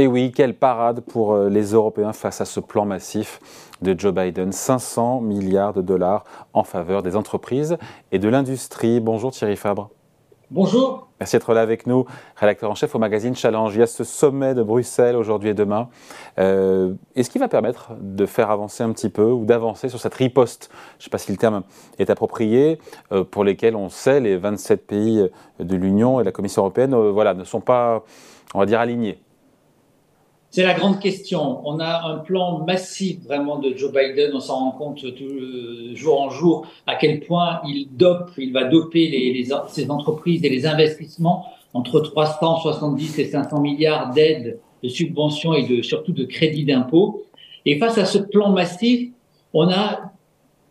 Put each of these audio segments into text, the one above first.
Et oui, quelle parade pour euh, les Européens face à ce plan massif de Joe Biden. 500 milliards de dollars en faveur des entreprises et de l'industrie. Bonjour Thierry Fabre. Bonjour. Merci d'être là avec nous, rédacteur en chef au magazine Challenge. Il y a ce sommet de Bruxelles aujourd'hui et demain. Euh, Est-ce qu'il va permettre de faire avancer un petit peu ou d'avancer sur cette riposte? Je ne sais pas si le terme est approprié, euh, pour lesquels on sait les 27 pays de l'Union et la Commission européenne euh, voilà, ne sont pas, on va dire, alignés. C'est la grande question. On a un plan massif vraiment de Joe Biden. On s'en rend compte tout, euh, jour en jour à quel point il dope, il va doper les, les, ces entreprises et les investissements entre 370 et 500 milliards d'aides, de subventions et de, surtout de crédits d'impôts. Et face à ce plan massif, on a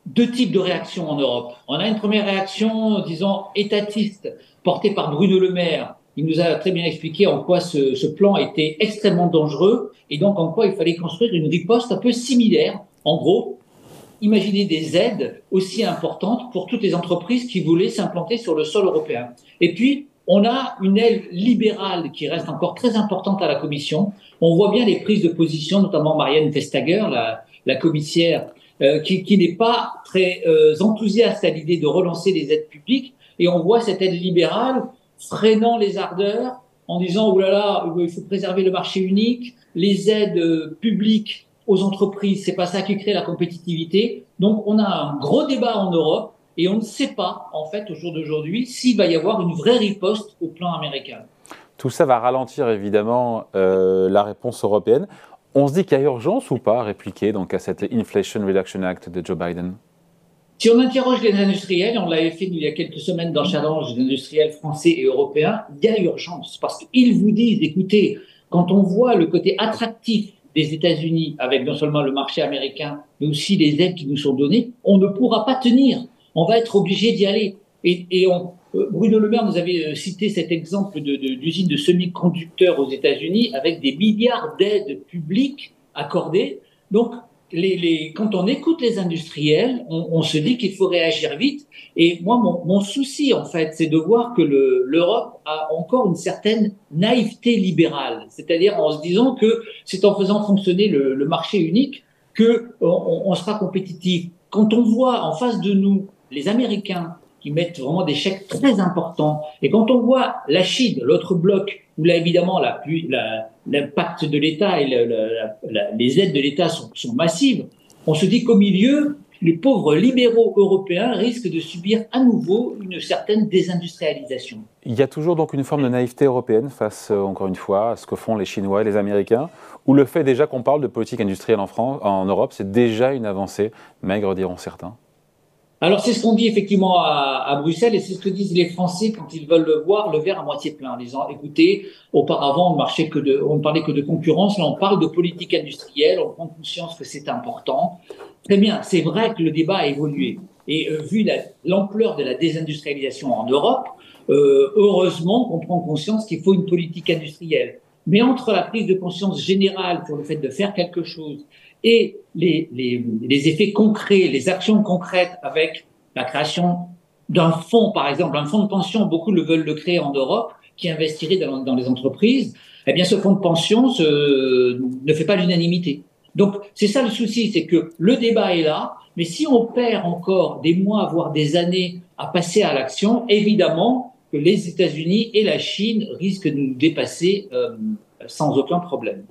deux types de réactions en Europe. On a une première réaction, disons, étatiste, portée par Bruno Le Maire, il nous a très bien expliqué en quoi ce, plan était extrêmement dangereux et donc en quoi il fallait construire une riposte un peu similaire. En gros, imaginez des aides aussi importantes pour toutes les entreprises qui voulaient s'implanter sur le sol européen. Et puis, on a une aile libérale qui reste encore très importante à la Commission. On voit bien les prises de position, notamment Marianne Vestager, la, commissaire, euh, qui, qui n'est pas très euh, enthousiaste à l'idée de relancer les aides publiques. Et on voit cette aide libérale freinant les ardeurs en disant oh là là, il faut préserver le marché unique, les aides euh, publiques aux entreprises, c'est pas ça qui crée la compétitivité. Donc on a un gros débat en Europe et on ne sait pas en fait au jour d'aujourd'hui s'il va y avoir une vraie riposte au plan américain. Tout ça va ralentir évidemment euh, la réponse européenne. On se dit qu'il y a urgence ou pas à répliquer donc à cette Inflation Reduction Act de Joe Biden? Si on interroge les industriels, on l'avait fait il y a quelques semaines dans Challenge, les industriels français et européens, il y a urgence parce qu'ils vous disent, écoutez, quand on voit le côté attractif des États-Unis avec non seulement le marché américain, mais aussi les aides qui nous sont données, on ne pourra pas tenir. On va être obligé d'y aller. Et, euh, Bruno Le Maire nous avait euh, cité cet exemple d'usine de, de, de semi-conducteurs aux États-Unis avec des milliards d'aides publiques accordées. Donc, les, les, quand on écoute les industriels, on, on se dit qu'il faut réagir vite. Et moi, mon, mon souci, en fait, c'est de voir que l'Europe a encore une certaine naïveté libérale. C'est-à-dire en se disant que c'est en faisant fonctionner le, le marché unique que on, on, sera compétitif. Quand on voit en face de nous les Américains qui mettent vraiment des chèques très importants, et quand on voit la Chine, l'autre bloc, où là évidemment l'impact de l'État et les aides de l'État sont, massives, on se dit qu'au milieu, les pauvres libéraux européens risquent de subir à nouveau une certaine désindustrialisation. Il y a toujours donc une forme de naïveté européenne face, euh, encore une fois, à ce que font les Chinois et les Américains, ou le fait déjà qu'on parle de politique industrielle en, France, en Europe, c'est déjà une avancée, maigre diront certains. Alors c'est ce qu'on dit effectivement à, à Bruxelles et c'est ce que disent les Français quand ils veulent le voir le verre à moitié plein, en disant écoutez, auparavant on marchait que de, on ne parlait que de concurrence, là on parle de politique industrielle, on prend conscience que c'est important. Très bien, c'est vrai que le débat a évolué et euh, vu l'ampleur de la désindustrialisation en Europe, euh, heureusement qu'on prend conscience qu'il faut une politique industrielle. Mais entre la prise de conscience générale pour le fait de faire quelque chose et les, effets concrets, les actions concrètes avec la création d'un fonds, par exemple, un fonds de pension, beaucoup le veulent le créer en Europe, qui investirait dans, les entreprises, eh bien ce fonds de pension se, ne fait pas l'unanimité. Donc c'est ça le souci, c'est que le débat est là, mais si on perd encore des mois, voire des années à passer à l'action, évidemment que les États-Unis et la Chine risquent de nous dépasser euh, sans aucun problème.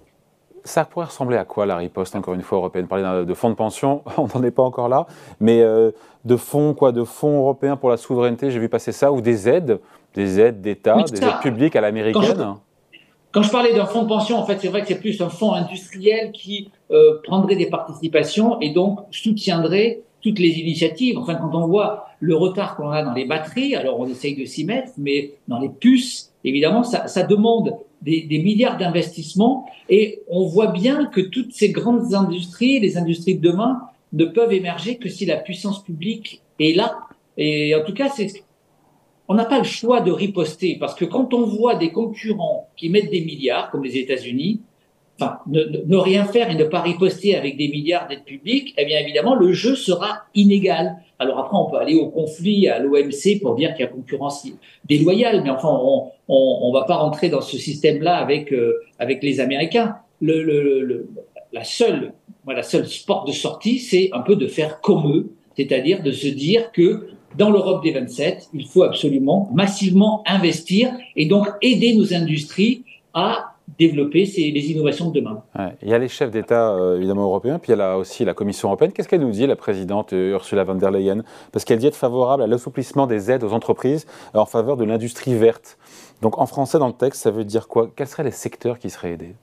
Ça pourrait ressembler à quoi la riposte, encore une fois, européenne? Parler de fonds de pension, on n'en est pas encore là, mais euh, de fonds, quoi, de fonds européens pour la souveraineté, j'ai vu passer ça, ou des aides, des aides d'État, oui, des aides publiques à l'américaine? quand, quand je, parlais d'un fonds de pension, en fait, c'est vrai que c'est plus un fonds industriel qui euh, prendrait des participations et donc soutiendrait toutes les initiatives. Enfin, quand on voit le retard qu'on a dans les batteries, alors on essaye de s'y mettre, mais dans les puces, évidemment, ça, ça demande des, des milliards d'investissements et on voit bien que toutes ces grandes industries, les industries de demain, ne peuvent émerger que si la puissance publique est là. Et en tout cas, c'est on n'a pas le choix de riposter parce que quand on voit des concurrents qui mettent des milliards, comme les États-Unis, enfin, ne, rien faire et ne pas riposter avec des milliards d'aides publiques, eh bien évidemment, le jeu sera inégal. Alors après, on peut aller au conflit à l'OMC pour dire qu'il y a concurrence déloyale, mais enfin, on ne va pas rentrer dans ce système-là avec, euh, avec les Américains. Le, le, la seule, la seule sport de sortie, c'est un peu de faire comme eux, c'est-à-dire de se dire que dans l'Europe des 27, il faut absolument massivement investir et donc aider nos industries à développer ces, les innovations de demain. il y a les chefs d'État euh, évidemment européens, puis il y a aussi la Commission européenne. Qu'est-ce qu'elle nous dit, la présidente euh, Ursula von der Leyen? Parce qu'elle dit être favorable à l'assouplissement des aides aux entreprises en faveur de l'industrie verte. Donc en français, dans le texte, ça veut dire quoi? Quels seraient les secteurs qui seraient aidés?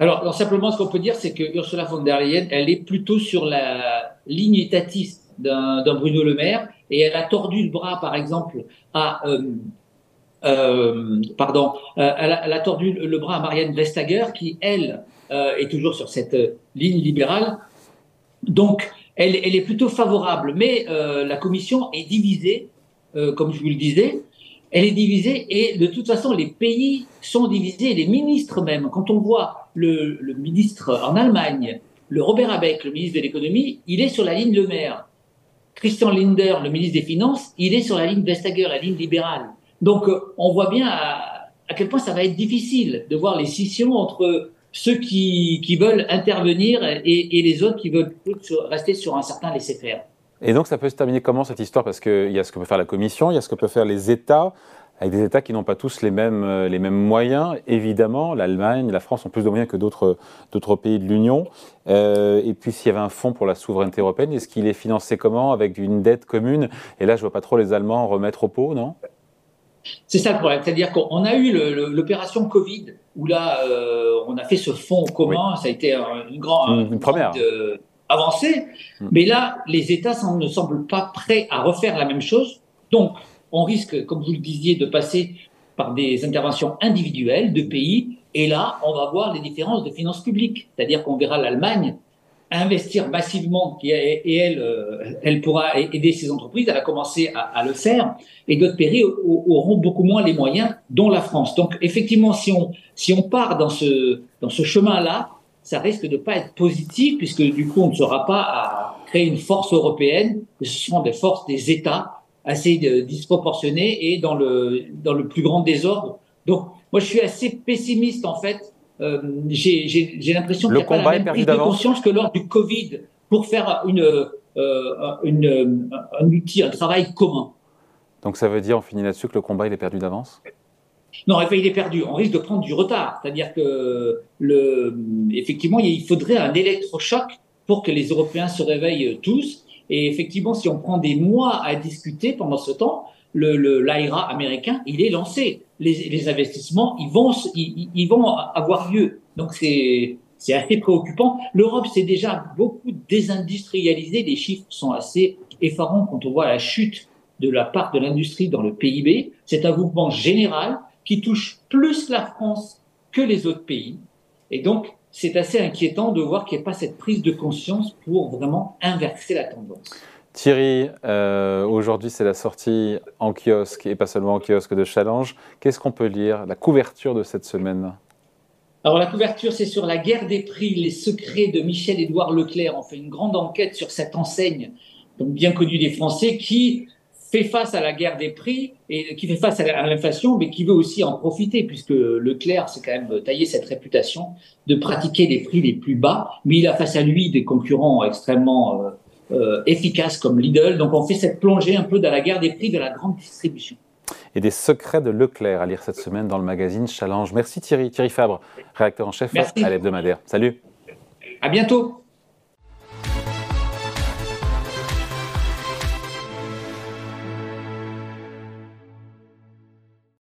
Alors, simplement, ce qu'on peut dire, c'est que Ursula von der Leyen, elle est plutôt sur la ligne étatiste d'un Bruno Le Maire, et elle a tordu le bras, par exemple, à euh, euh, pardon, euh, elle a, tordu le bras à Marianne Vestager, qui, elle, euh, est toujours sur cette ligne libérale. Donc, elle, elle est plutôt favorable, mais la commission est divisée, comme je vous le disais, elle est divisée et de toute façon, les pays sont divisés, les ministres même. Quand on voit le, le ministre en Allemagne, le Robert Abeck, le ministre de l'économie, il est sur la ligne Le Maire. Christian Linder, le ministre des Finances, il est sur la ligne Vestager, la ligne libérale. Donc, euh, on voit bien à, quel point ça va être difficile de voir les scissions entre ceux qui, veulent intervenir et, les autres qui veulent rester sur un certain laisser-faire. Et donc, ça peut se terminer comment cette histoire? Parce qu'il y a ce que peut faire la Commission, il y a ce que peuvent faire les États, avec des États qui n'ont pas tous les mêmes, euh, les mêmes moyens. Évidemment, l'Allemagne, la France ont plus de moyens que d'autres, pays de l'Union. Euh, et puis, s'il y avait un fonds pour la souveraineté européenne, est-ce qu'il est financé comment? Avec une dette commune? Et là, je vois pas trop les Allemands remettre au pot, non? C'est ça le problème, c'est-à-dire qu'on a eu l'opération Covid où là euh, on a fait ce fonds commun, ça a été une, grande une première. avancée, mm. mais là les États ne semblent pas prêts à refaire la même chose, donc on risque, comme vous le disiez, de passer par des interventions individuelles de pays, et là on va voir les différences de finances publiques, c'est-à-dire qu'on verra l'Allemagne investir massivement et elle, euh, elle pourra aider ses entreprises. Elle a commencé à, le faire et d'autres pays auront beaucoup moins les moyens, dont la France. Donc effectivement, si on si on part dans ce dans ce chemin-là, ça risque de pas être positif puisque du coup on ne sera pas à créer une force européenne, ce seront des forces des États assez disproportionnées et dans le dans le plus grand désordre. Donc moi je suis assez pessimiste en fait euh, j'ai l'impression qu'il n'y a pas la même prise de conscience que lors du Covid pour faire une, euh, une, un outil, un travail commun. Donc ça veut dire, on finit là-dessus, que le combat il est perdu d'avance? Non, il est perdu. On risque de prendre du retard. C'est-à-dire que, le, effectivement, il faudrait un électrochoc pour que les Européens se réveillent tous. Et effectivement, si on prend des mois à discuter pendant ce temps, le l'AIRA américain, il est lancé. Les, investissements, ils vont, ils, vont avoir lieu. Donc c'est c'est assez préoccupant. L'Europe s'est déjà beaucoup désindustrialisée. Les chiffres sont assez effarants quand on voit la chute de la part de l'industrie dans le PIB. C'est un mouvement général qui touche plus la France que les autres pays. Et donc, c'est assez inquiétant de voir qu'il n'y ait pas cette prise de conscience pour vraiment inverser la tendance. Thierry, euh, aujourd'hui c'est la sortie en kiosque et pas seulement en kiosque de Challenge. Qu'est-ce qu'on peut lire? La couverture de cette semaine alors la couverture, c'est sur la guerre des prix, les secrets de Michel-Édouard Leclerc. On fait une grande enquête sur cette enseigne, bien connue des Français, qui fait face à la guerre des prix et qui fait face à l'inflation, mais qui veut aussi en profiter, puisque Leclerc s'est quand même taillé cette réputation de pratiquer les prix les plus bas, mais il a face à lui des concurrents extrêmement euh, euh, efficace comme Lidl. Donc on fait cette plongée un peu dans la guerre des prix de la grande distribution. Et des secrets de Leclerc à lire cette semaine dans le magazine Challenge. Merci Thierry. Thierry Fabre, rédacteur en chef à l'hebdomadaire. Salut. À bientôt.